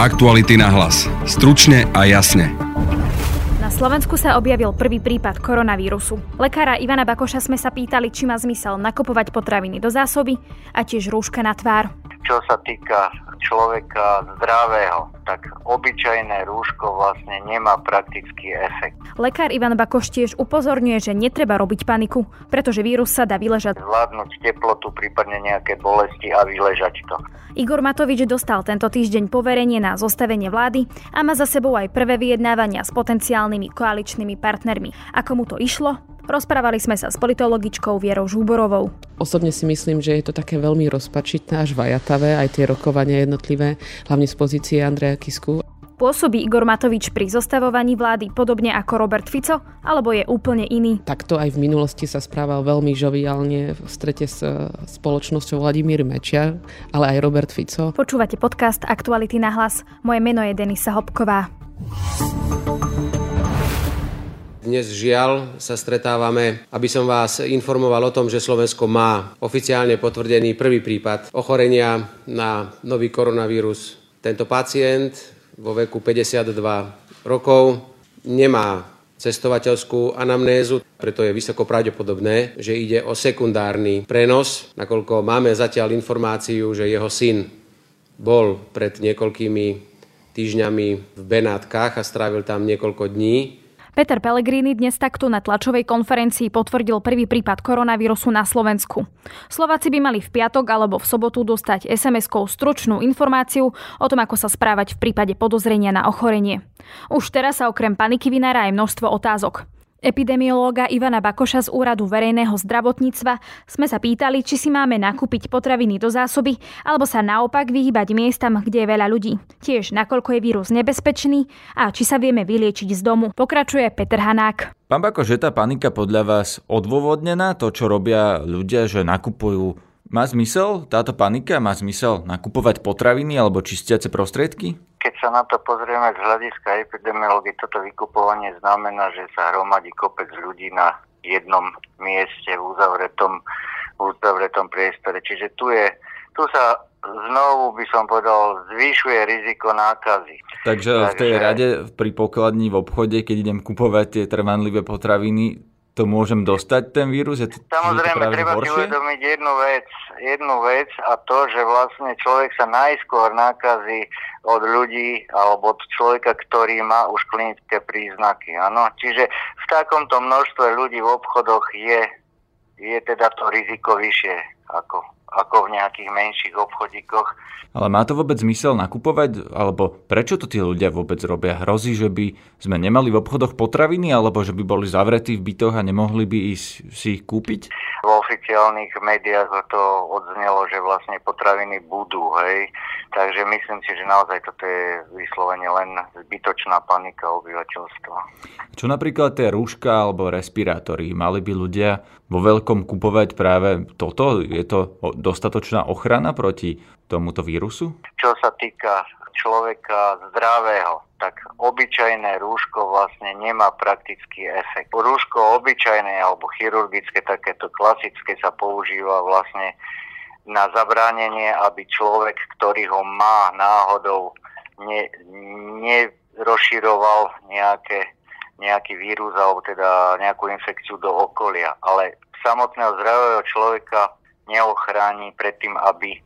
Aktuality na hlas. Stručne a jasne. Na Slovensku sa objavil prvý prípad koronavírusu. Lekára Ivana Bakoša sme sa pýtali, či má zmysel nakupovať potraviny do zásoby a tiež rúška na tvár. Čo sa týka človeka zdravého, tak obyčajné rúško vlastne nemá praktický efekt. Lekár Ivan Bakoš tiež upozorňuje, že netreba robiť paniku, pretože vírus sa dá vyležať. Zvládnuť teplotu, prípadne nejaké bolesti a vyležať to. Igor Matovič dostal tento týždeň poverenie na zostavenie vlády a má za sebou aj prvé vyjednávania s potenciálnymi koaličnými partnermi. Ako mu to išlo? Rozprávali sme sa s politologičkou Vierou Žúborovou. Osobne si myslím, že je to také veľmi rozpačité až vajatavé, aj tie rokovania jednotlivé, hlavne z pozície Andreja Kisku. Pôsobí Igor Matovič pri zostavovaní vlády podobne ako Robert Fico, alebo je úplne iný? Takto aj v minulosti sa správal veľmi žoviálne v strete s spoločnosťou Vladimír Mečiar, ale aj Robert Fico. Počúvate podcast Aktuality na hlas. Moje meno je Denisa Hopková. Dnes žiaľ sa stretávame, aby som vás informoval o tom, že Slovensko má oficiálne potvrdený prvý prípad ochorenia na nový koronavírus. Tento pacient vo veku 52 rokov nemá cestovateľskú anamnézu, preto je vysoko pravdepodobné, že ide o sekundárny prenos, nakoľko máme zatiaľ informáciu, že jeho syn bol pred niekoľkými týždňami v Benátkach a strávil tam niekoľko dní Peter Pellegrini dnes takto na tlačovej konferencii potvrdil prvý prípad koronavírusu na Slovensku. Slováci by mali v piatok alebo v sobotu dostať SMS-kou stručnú informáciu o tom, ako sa správať v prípade podozrenia na ochorenie. Už teraz sa okrem paniky vynára aj množstvo otázok. Epidemiológa Ivana Bakoša z Úradu verejného zdravotníctva sme sa pýtali, či si máme nakúpiť potraviny do zásoby, alebo sa naopak vyhýbať miestam, kde je veľa ľudí. Tiež nakoľko je vírus nebezpečný a či sa vieme vyliečiť z domu. Pokračuje Peter Hanák. Pán Bakoš, je tá panika podľa vás odôvodnená? To, čo robia ľudia, že nakupujú má zmysel táto panika? Má zmysel nakupovať potraviny alebo čistiace prostriedky? Keď sa na to pozrieme z hľadiska epidemiológie, toto vykupovanie znamená, že sa hromadí kopec ľudí na jednom mieste v uzavretom, v uzavretom priestore. Čiže tu, je, tu sa znovu by som povedal, zvyšuje riziko nákazy. Takže, Takže v tej rade pri pokladni v obchode, keď idem kupovať tie trvanlivé potraviny, to môžem dostať, ten vírus? Je to, Samozrejme, to treba si uvedomiť jednu vec, jednu vec a to, že vlastne človek sa najskôr nákazí od ľudí alebo od človeka, ktorý má už klinické príznaky. Ano? Čiže v takomto množstve ľudí v obchodoch je, je teda to riziko vyššie ako ako v nejakých menších obchodíkoch. Ale má to vôbec zmysel nakupovať? Alebo prečo to tí ľudia vôbec robia? Hrozí, že by sme nemali v obchodoch potraviny? Alebo že by boli zavretí v bytoch a nemohli by ísť si ich kúpiť? V oficiálnych médiách to odznelo, že vlastne potraviny budú, hej. Takže myslím si, že naozaj toto je vyslovene len zbytočná panika obyvateľstva. Čo napríklad tie rúška alebo respirátory? Mali by ľudia vo veľkom kupovať práve toto? Je to dostatočná ochrana proti tomuto vírusu? Čo sa týka človeka zdravého, tak obyčajné rúško vlastne nemá praktický efekt. Rúško obyčajné alebo chirurgické, takéto klasické sa používa vlastne na zabránenie, aby človek, ktorý ho má náhodou, ne, nerozširoval nejaké, nejaký vírus alebo teda nejakú infekciu do okolia. Ale samotného zdravého človeka neochráni pred tým, aby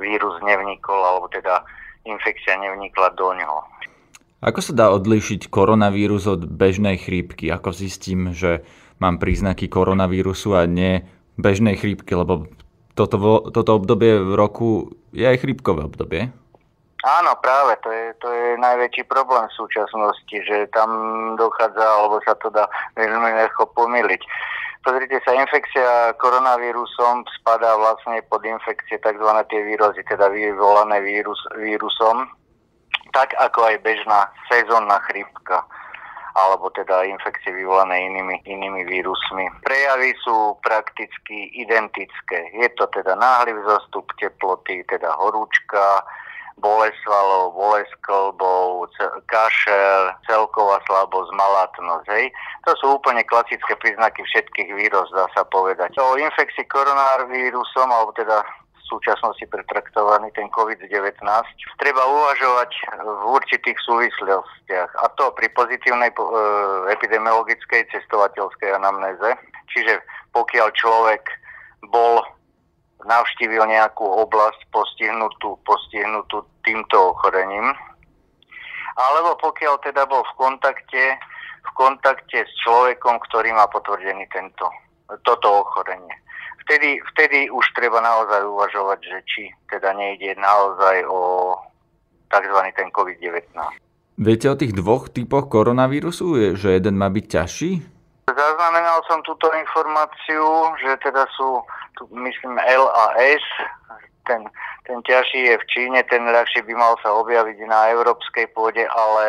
vírus nevnikol, alebo teda infekcia nevnikla do ňoho. Ako sa dá odlíšiť koronavírus od bežnej chrípky? Ako zistím, že mám príznaky koronavírusu a nie bežnej chrípky, lebo toto, toto obdobie v roku je aj chrípkové obdobie? Áno, práve, to je, to je najväčší problém v súčasnosti, že tam dochádza, alebo sa to dá veľmi ľahko pomýliť. Pozrite sa, infekcia koronavírusom spadá vlastne pod infekcie tzv. tie víruzy, teda vyvolané vírus, vírusom, tak ako aj bežná sezónna chrypka alebo teda infekcie vyvolané inými, inými vírusmi. Prejavy sú prakticky identické. Je to teda náhly vzostup teploty, teda horúčka, bolesť svalov, bolesť klbov, kašel, celková slabosť, malátnosť. Hej. To sú úplne klasické príznaky všetkých vírus, dá sa povedať. O infekcii koronavírusom, alebo teda súčasnosti pretraktovaný, ten COVID-19, treba uvažovať v určitých súvislostiach. A to pri pozitívnej e, epidemiologickej cestovateľskej anamnéze. Čiže pokiaľ človek bol navštívil nejakú oblasť postihnutú, postihnutú týmto ochorením, alebo pokiaľ teda bol v kontakte, v kontakte s človekom, ktorý má potvrdený tento, toto ochorenie. Vtedy, vtedy už treba naozaj uvažovať, že či teda nejde naozaj o tzv. ten COVID-19. Viete o tých dvoch typoch koronavírusu, že jeden má byť ťažší? Zaznamenal som túto informáciu, že teda sú, tu, myslím, L a S. Ten, ten ťažší je v Číne, ten ľahšie by mal sa objaviť na európskej pôde, ale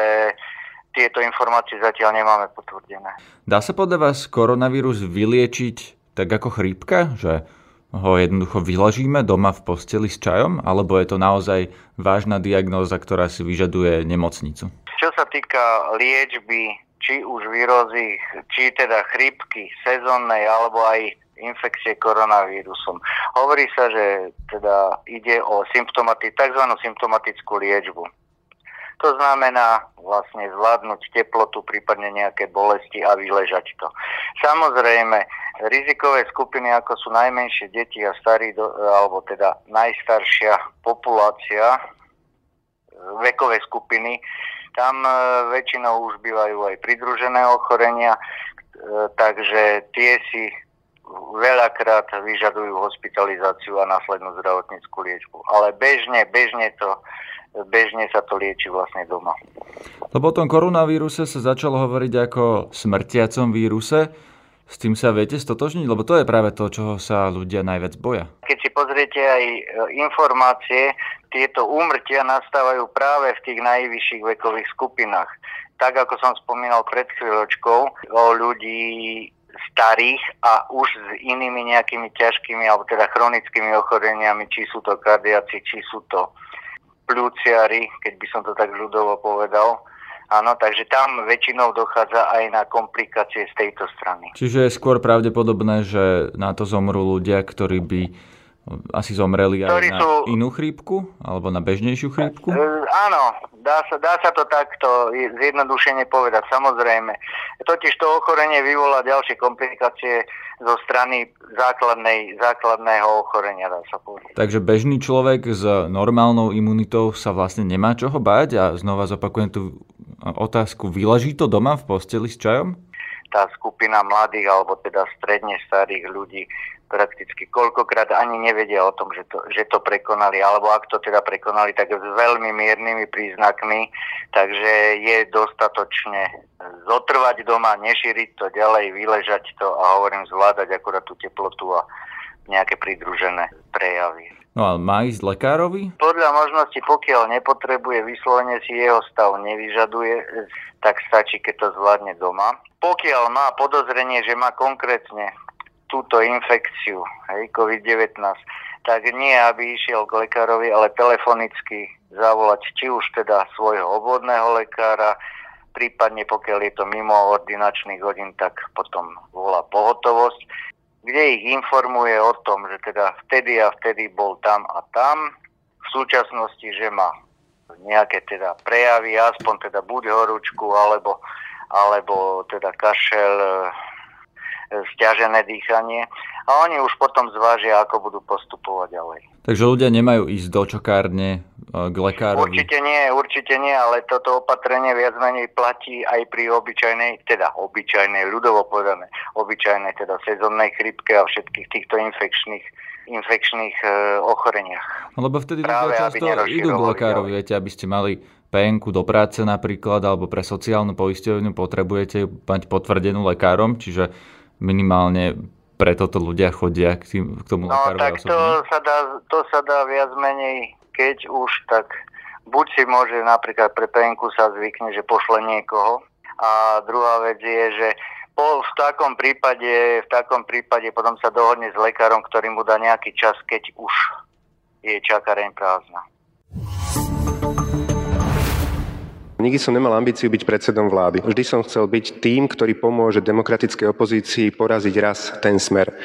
tieto informácie zatiaľ nemáme potvrdené. Dá sa podľa vás koronavírus vyliečiť tak ako chrípka, že ho jednoducho vyložíme doma v posteli s čajom, alebo je to naozaj vážna diagnóza, ktorá si vyžaduje nemocnicu? Čo sa týka liečby či už výrozy, či teda chrípky sezónnej, alebo aj infekcie koronavírusom. Hovorí sa, že teda ide o symptomati- tzv. symptomatickú liečbu. To znamená vlastne zvládnuť teplotu, prípadne nejaké bolesti a vyležať to. Samozrejme, rizikové skupiny, ako sú najmenšie deti a starí, alebo teda najstaršia populácia, vekové skupiny, tam e, väčšinou už bývajú aj pridružené ochorenia, e, takže tie si veľakrát vyžadujú hospitalizáciu a následnú zdravotníckú liečbu. Ale bežne, bežne to bežne sa to lieči vlastne doma. Lebo o tom koronavíruse sa začalo hovoriť ako smrtiacom víruse. S tým sa viete stotožniť? Lebo to je práve to, čoho sa ľudia najviac boja. Keď si pozriete aj e, informácie, tieto úmrtia nastávajú práve v tých najvyšších vekových skupinách. Tak ako som spomínal pred chvíľočkou, o ľudí starých a už s inými nejakými ťažkými alebo teda chronickými ochoreniami, či sú to kardiaci, či sú to pľúciari, keď by som to tak ľudovo povedal. Áno, takže tam väčšinou dochádza aj na komplikácie z tejto strany. Čiže je skôr pravdepodobné, že na to zomrú ľudia, ktorí by asi zomreli aj na sú... inú chrípku? Alebo na bežnejšiu chrípku? E, áno, dá sa, dá sa to takto zjednodušene povedať, samozrejme. Totiž to ochorenie vyvolá ďalšie komplikácie zo strany základnej, základného ochorenia, dá sa povedať. Takže bežný človek s normálnou imunitou sa vlastne nemá čoho báť a znova zopakujem tú otázku, vyleží to doma v posteli s čajom? Tá skupina mladých alebo teda stredne starých ľudí prakticky koľkokrát ani nevedia o tom, že to, že to prekonali, alebo ak to teda prekonali, tak s veľmi miernymi príznakmi, takže je dostatočne zotrvať doma, nešíriť to ďalej, vyležať to a hovorím zvládať akurát tú teplotu a nejaké pridružené prejavy. No a má ísť lekárovi? Podľa možnosti, pokiaľ nepotrebuje, vyslovene si jeho stav nevyžaduje, tak stačí, keď to zvládne doma. Pokiaľ má podozrenie, že má konkrétne túto infekciu, hej, COVID-19, tak nie, aby išiel k lekárovi, ale telefonicky zavolať či už teda svojho obvodného lekára, prípadne pokiaľ je to mimo ordinačných hodín, tak potom volá pohotovosť, kde ich informuje o tom, že teda vtedy a vtedy bol tam a tam, v súčasnosti, že má nejaké teda prejavy, aspoň teda buď horúčku, alebo, alebo teda kašel, stiažené dýchanie a oni už potom zvážia, ako budú postupovať ďalej. Takže ľudia nemajú ísť do čokárne e, k lekárovi? Určite nie, určite nie, ale toto opatrenie viac menej platí aj pri obyčajnej, teda obyčajnej, ľudovo povedané, obyčajnej, teda sezónnej chrypke a všetkých týchto infekčných infekčných e, ochoreniach. No, lebo vtedy Práve, často idú k lekárovi, viete, aby ste mali PNK do práce napríklad, alebo pre sociálnu poisťovňu potrebujete mať potvrdenú lekárom, čiže minimálne preto to ľudia chodia k, tým, k tomu no, lekárovi tak to sa, dá, to sa dá viac menej, keď už, tak buď si môže napríklad pre penku sa zvykne, že pošle niekoho a druhá vec je, že po, v takom prípade, v takom prípade potom sa dohodne s lekárom, ktorý mu dá nejaký čas, keď už je čakareň prázdna. Nikdy som nemal ambíciu byť predsedom vlády. Vždy som chcel byť tým, ktorý pomôže demokratickej opozícii poraziť raz ten smer.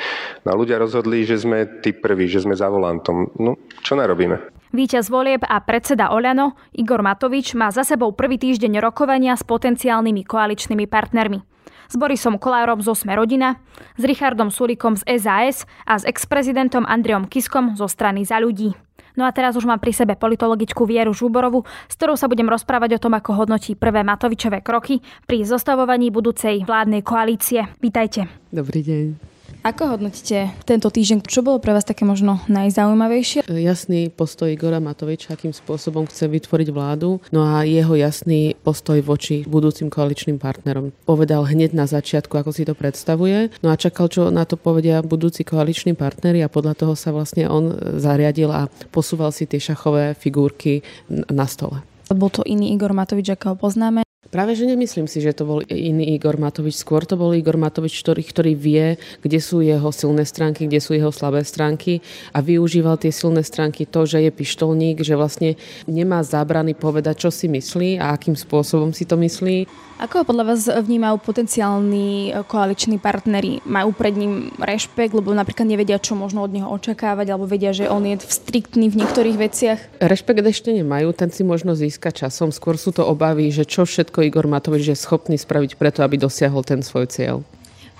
No ľudia rozhodli, že sme tí prví, že sme za volantom. No, čo narobíme? Víťaz volieb a predseda Oľano Igor Matovič má za sebou prvý týždeň rokovania s potenciálnymi koaličnými partnermi. S Borisom Kolárom zo Sme rodina, s Richardom Sulikom z SAS a s ex-prezidentom Andreom Kiskom zo strany za ľudí. No a teraz už mám pri sebe politologičku Vieru Žúborovu, s ktorou sa budem rozprávať o tom, ako hodnotí prvé Matovičové kroky pri zostavovaní budúcej vládnej koalície. Vítajte. Dobrý deň. Ako hodnotíte tento týždeň? Čo bolo pre vás také možno najzaujímavejšie? Jasný postoj Igora Matoviča, akým spôsobom chce vytvoriť vládu, no a jeho jasný postoj voči budúcim koaličným partnerom. Povedal hneď na začiatku, ako si to predstavuje, no a čakal, čo na to povedia budúci koaliční partnery a podľa toho sa vlastne on zariadil a posúval si tie šachové figurky na stole. Bol to iný Igor Matovič, ako ho poznáme. Práve, že nemyslím si, že to bol iný Igor Matovič. Skôr to bol Igor Matovič, ktorý, ktorý vie, kde sú jeho silné stránky, kde sú jeho slabé stránky a využíval tie silné stránky to, že je pištolník, že vlastne nemá zábrany povedať, čo si myslí a akým spôsobom si to myslí. Ako podľa vás vnímajú potenciálni koaliční partnery? Majú pred ním rešpekt, lebo napríklad nevedia, čo možno od neho očakávať, alebo vedia, že on je striktný v niektorých veciach? Rešpekt ešte nemajú, ten si možno získa časom. Skôr sú to obavy, že čo všetko Igor Matovič je schopný spraviť preto, aby dosiahol ten svoj cieľ.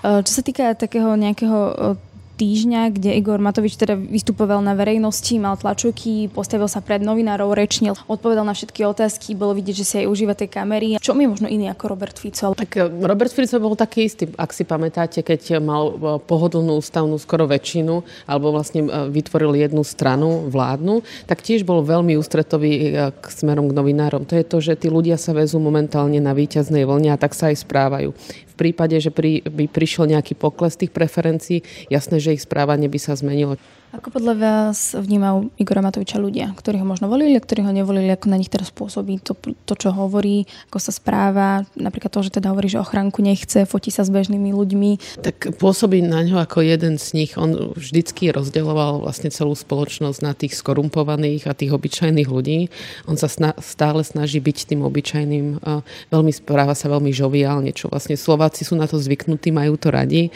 Čo sa týka takého nejakého týždňa, kde Igor Matovič teda vystupoval na verejnosti, mal tlačovky, postavil sa pred novinárov, rečnil, odpovedal na všetky otázky, bolo vidieť, že si aj užíva tej kamery. Čo je možno iný ako Robert Fico? Tak eh, Robert Fico bol taký istý, ak si pamätáte, keď mal eh, pohodlnú ústavnú skoro väčšinu, alebo vlastne eh, vytvoril jednu stranu vládnu, tak tiež bol veľmi ústretový k smerom k novinárom. To je to, že tí ľudia sa vezú momentálne na víťaznej vlne a tak sa aj správajú. Prípade, že pri, by prišiel nejaký pokles tých preferencií, jasné, že ich správanie by sa zmenilo. Ako podľa vás vnímajú Igora Matoviča ľudia, ktorí ho možno volili a ktorí ho nevolili, ako na nich teraz pôsobí to, to, čo hovorí, ako sa správa, napríklad to, že teda hovorí, že ochránku nechce, fotí sa s bežnými ľuďmi. Tak pôsobí na ňo ako jeden z nich. On vždycky rozdeľoval vlastne celú spoločnosť na tých skorumpovaných a tých obyčajných ľudí. On sa stále snaží byť tým obyčajným. Veľmi správa sa veľmi žoviálne, čo vlastne Slováci sú na to zvyknutí, majú to radi.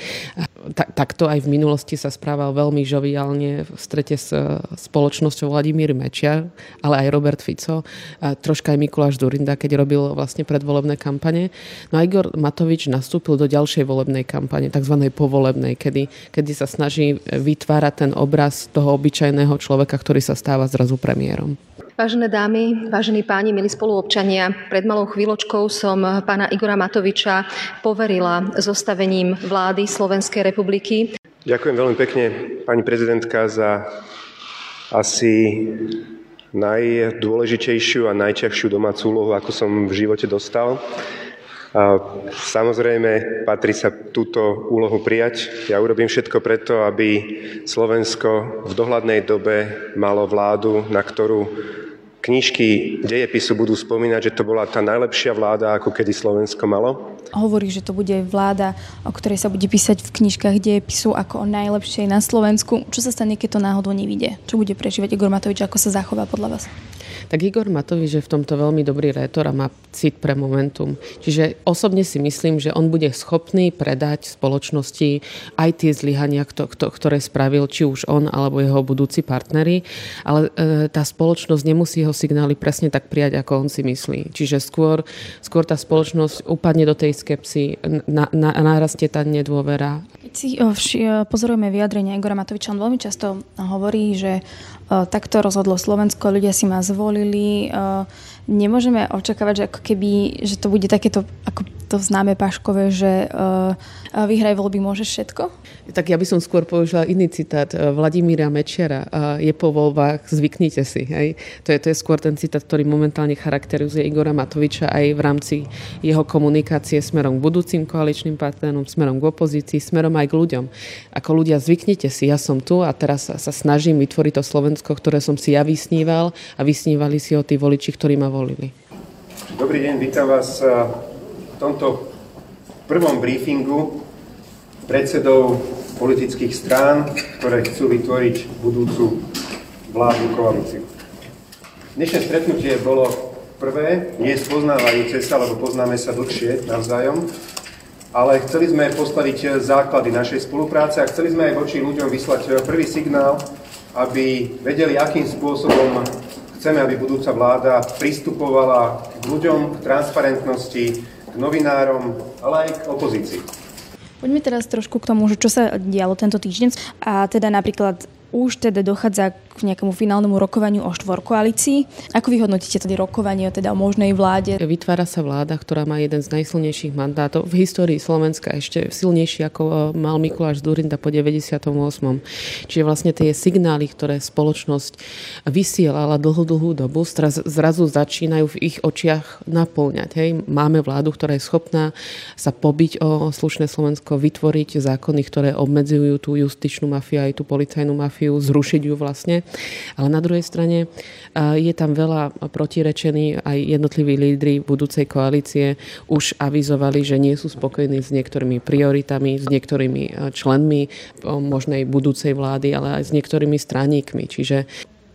Tak, takto aj v minulosti sa správal veľmi žoviálne v strete s spoločnosťou Vladimír Mečiar, ale aj Robert Fico, a troška aj Mikuláš Durinda, keď robil vlastne predvolebné kampane. No a Igor Matovič nastúpil do ďalšej volebnej kampane, tzv. povolebnej, kedy, kedy sa snaží vytvárať ten obraz toho obyčajného človeka, ktorý sa stáva zrazu premiérom. Vážené dámy, vážení páni, milí spoluobčania, pred malou chvíľočkou som pána Igora Matoviča poverila zostavením vlády Slovenskej republiky. Ďakujem veľmi pekne, pani prezidentka, za asi najdôležitejšiu a najťažšiu domácu úlohu, ako som v živote dostal. Samozrejme, patrí sa túto úlohu prijať. Ja urobím všetko preto, aby Slovensko v dohľadnej dobe malo vládu, na ktorú knižky dejepisu budú spomínať, že to bola tá najlepšia vláda, ako kedy Slovensko malo. Hovorí, že to bude vláda, o ktorej sa bude písať v knižkách dejepisu ako o najlepšej na Slovensku. Čo sa stane, keď to náhodou nevidie? Čo bude prežívať Igor Matovič, ako sa zachová podľa vás? Tak Igor Matovič je v tomto veľmi dobrý rétor a má cit pre momentum. Čiže osobne si myslím, že on bude schopný predať spoločnosti aj tie zlyhania, ktoré spravil či už on alebo jeho budúci partnery, ale e, tá spoločnosť nemusí ho signály presne tak prijať, ako on si myslí. Čiže skôr, skôr tá spoločnosť upadne do tej skepsy, na, na, narastie tá nedôvera. Keď si pozorujeme vyjadrenia Igora Matoviča, on veľmi často hovorí, že takto rozhodlo Slovensko, ľudia si ma zvolili. Nemôžeme očakávať, že ako keby, že to bude takéto, ako to známe Paškové, že uh, vyhraj voľby môžeš všetko? Tak ja by som skôr použila iný citát Vladimíra Mečiara. Uh, je po voľbách, zvyknite si. Hej? To, je, to je skôr ten citát, ktorý momentálne charakterizuje Igora Matoviča aj v rámci jeho komunikácie smerom k budúcim koaličným partnerom, smerom k opozícii, smerom aj k ľuďom. Ako ľudia, zvyknite si, ja som tu a teraz sa, sa snažím vytvoriť to Slovensko, ktoré som si ja vysníval a vysnívali si ho tí voliči, ktorí ma volili. Dobrý deň, vítam vás tomto prvom briefingu predsedov politických strán, ktoré chcú vytvoriť budúcu vládnu koalíciu. Dnešné stretnutie bolo Prvé, nie spoznávajúce sa, lebo poznáme sa dlhšie navzájom, ale chceli sme postaviť základy našej spolupráce a chceli sme aj voči ľuďom vyslať prvý signál, aby vedeli, akým spôsobom chceme, aby budúca vláda pristupovala k ľuďom, k transparentnosti, novinárom, ale aj k opozícii. Poďme teraz trošku k tomu, čo sa dialo tento týždeň a teda napríklad už teda dochádza k nejakému finálnemu rokovaniu o štvorkoalícii. Ako vyhodnotíte tedy rokovanie teda o možnej vláde? Vytvára sa vláda, ktorá má jeden z najsilnejších mandátov v histórii Slovenska, ešte silnejší ako e, mal Mikuláš Zurinda po 98. Čiže vlastne tie signály, ktoré spoločnosť vysielala dlhú, dlhú dobu, zrazu začínajú v ich očiach naplňať. Hej. Máme vládu, ktorá je schopná sa pobiť o slušné Slovensko, vytvoriť zákony, ktoré obmedzujú tú justičnú mafiu aj tú policajnú mafiu, zrušiť ju vlastne. Ale na druhej strane je tam veľa protirečení, aj jednotliví lídry budúcej koalície už avizovali, že nie sú spokojní s niektorými prioritami, s niektorými členmi možnej budúcej vlády, ale aj s niektorými straníkmi. Čiže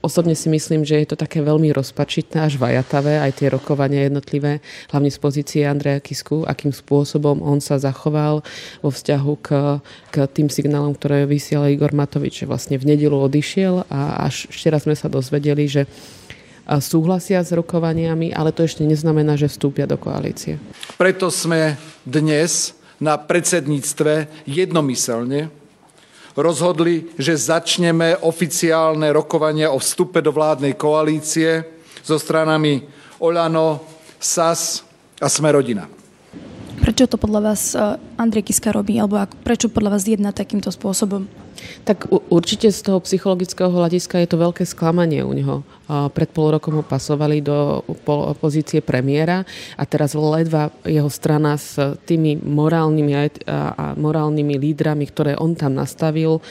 Osobne si myslím, že je to také veľmi rozpačitné až vajatavé, aj tie rokovania jednotlivé, hlavne z pozície Andreja Kisku, akým spôsobom on sa zachoval vo vzťahu k, k tým signálom, ktoré vysiela Igor Matovič, vlastne v nedelu odišiel a až ešte raz sme sa dozvedeli, že súhlasia s rokovaniami, ale to ešte neznamená, že vstúpia do koalície. Preto sme dnes na predsedníctve jednomyselne rozhodli, že začneme oficiálne rokovania o vstupe do vládnej koalície so stranami Oľano, SAS a Smerodina. Prečo to podľa vás eh, Andrej Kiska robí, alebo prečo podľa vás jedná takýmto spôsobom? Tak určite z toho psychologického hľadiska je to veľké sklamanie u neho. Pred pol rokom ho pasovali do pozície premiéra a teraz ledva jeho strana s tými morálnymi a morálnymi lídrami, ktoré on tam nastavil e,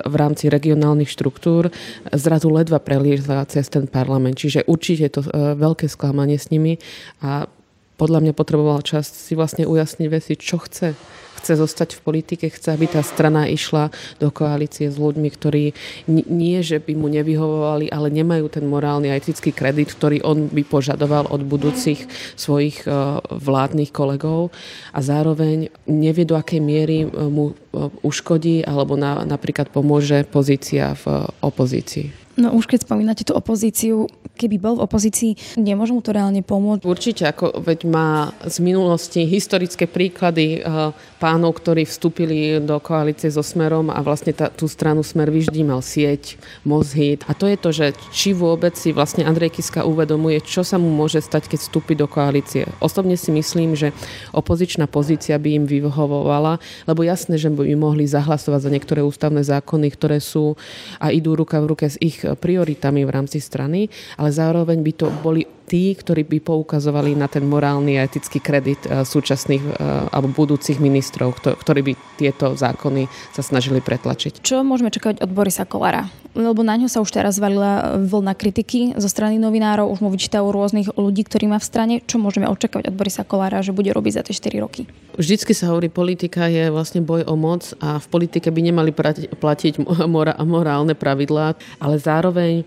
v rámci regionálnych štruktúr, zrazu ledva preliezla cez ten parlament. Čiže určite je to e, veľké sklamanie s nimi a podľa mňa potreboval čas si vlastne ujasniť veci, čo chce chce zostať v politike, chce, aby tá strana išla do koalície s ľuďmi, ktorí nie, že by mu nevyhovovali, ale nemajú ten morálny a etický kredit, ktorý on by požadoval od budúcich svojich e, vládnych kolegov a zároveň nevie, do akej miery e, mu e, uškodí alebo na, napríklad pomôže pozícia v opozícii. No už keď spomínate tú opozíciu, keby bol v opozícii, nemôže mu to reálne pomôcť? Určite, ako veď má z minulosti historické príklady uh, pánov, ktorí vstúpili do koalície so Smerom a vlastne tá, tú stranu Smer vždy mal sieť, mozhit. A to je to, že či vôbec si vlastne Andrej Kiska uvedomuje, čo sa mu môže stať, keď vstúpi do koalície. Osobne si myslím, že opozičná pozícia by im vyhovovala, lebo jasné, že by mohli zahlasovať za niektoré ústavné zákony, ktoré sú a idú ruka v ruke s ich prioritami v rámci strany, ale zároveň by to boli tí, ktorí by poukazovali na ten morálny a etický kredit eh, súčasných eh, alebo budúcich ministrov, ktorí by tieto zákony sa snažili pretlačiť. Čo môžeme čakať od Borisa Kolára? Lebo na ňo sa už teraz valila vlna kritiky zo strany novinárov, už mu vyčítajú rôznych ľudí, ktorí má v strane. Čo môžeme očakávať od Borisa Kolára, že bude robiť za tie 4 roky? Vždycky sa hovorí, politika je vlastne boj o moc a v politike by nemali platiť morálne pravidlá, ale zároveň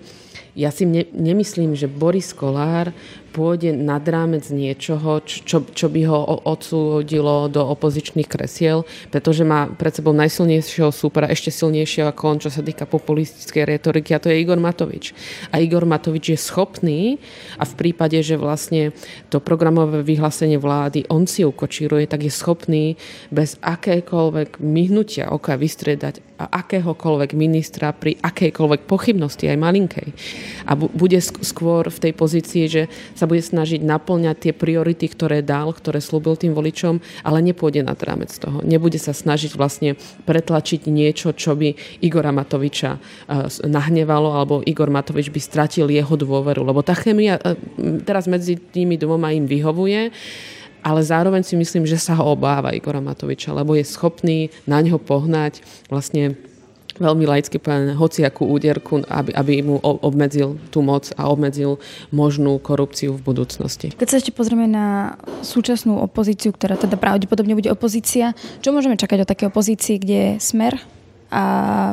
ja si ne, nemyslím, že Boris Kolár pôjde nad rámec niečoho, čo, čo by ho odsúdilo do opozičných kresiel, pretože má pred sebou najsilnejšieho súpera, ešte silnejšieho ako on, čo sa týka populistickej retoriky, a to je Igor Matovič. A Igor Matovič je schopný a v prípade, že vlastne to programové vyhlásenie vlády on si ukočíruje, tak je schopný bez akékoľvek myhnutia oka vystriedať akéhokoľvek ministra pri akejkoľvek pochybnosti, aj malinkej. A bude skôr v tej pozícii, že sa bude snažiť naplňať tie priority, ktoré dal, ktoré slúbil tým voličom, ale nepôjde nad rámec toho. Nebude sa snažiť vlastne pretlačiť niečo, čo by Igora Matoviča eh, nahnevalo, alebo Igor Matovič by stratil jeho dôveru. Lebo tá chemia eh, teraz medzi tými dvoma im vyhovuje ale zároveň si myslím, že sa ho obáva Igora Matoviča, lebo je schopný na ňo pohnať vlastne veľmi laicky povedané, hociakú úderku, aby, aby mu obmedzil tú moc a obmedzil možnú korupciu v budúcnosti. Keď sa ešte pozrieme na súčasnú opozíciu, ktorá teda pravdepodobne bude opozícia, čo môžeme čakať od také opozícii, kde je Smer, a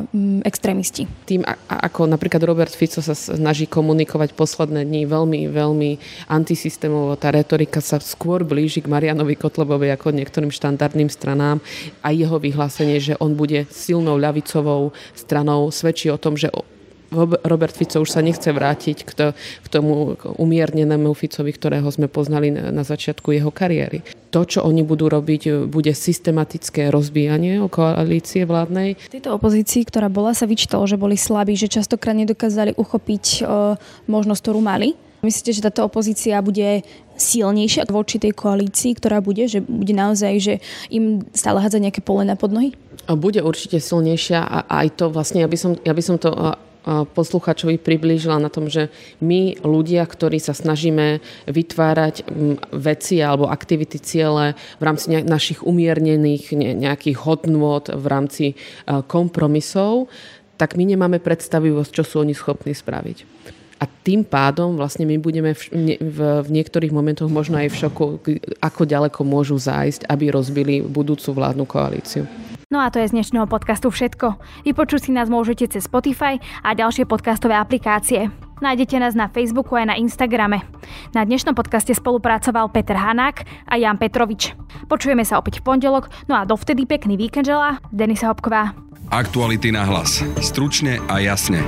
mm, extrémisti. Tým, ako napríklad Robert Fico sa snaží komunikovať posledné dni veľmi, veľmi antisystémovo, tá retorika sa skôr blíži k Marianovi Kotlebovi ako niektorým štandardným stranám a jeho vyhlásenie, že on bude silnou ľavicovou stranou, svedčí o tom, že Robert Fico už sa nechce vrátiť k, to, k tomu umiernenému Ficovi, ktorého sme poznali na, na začiatku jeho kariéry. To, čo oni budú robiť, bude systematické rozbíjanie o koalície vládnej. V tejto opozícii, ktorá bola, sa vyčítalo, že boli slabí, že častokrát nedokázali uchopiť o, možnosť, ktorú mali. Myslíte, že táto opozícia bude silnejšia voči tej koalícii, ktorá bude, že bude naozaj, že im stále hádzať nejaké pole na podnohy? Bude určite silnejšia a aj to vlastne, ja by som, ja by som to posluchačovi priblížila na tom, že my ľudia, ktorí sa snažíme vytvárať veci alebo aktivity ciele v rámci našich umiernených nejakých hodnôt, v rámci kompromisov, tak my nemáme predstavivosť, čo sú oni schopní spraviť. A tým pádom vlastne my budeme v, v, v niektorých momentoch možno aj v šoku, ako ďaleko môžu zájsť, aby rozbili budúcu vládnu koalíciu. No a to je z dnešného podcastu všetko. Vypočuť si nás môžete cez Spotify a ďalšie podcastové aplikácie. Nájdete nás na Facebooku aj na Instagrame. Na dnešnom podcaste spolupracoval Peter Hanák a Jan Petrovič. Počujeme sa opäť v pondelok, no a dovtedy pekný víkend želá Denisa Hopková. Aktuality na hlas. Stručne a jasne.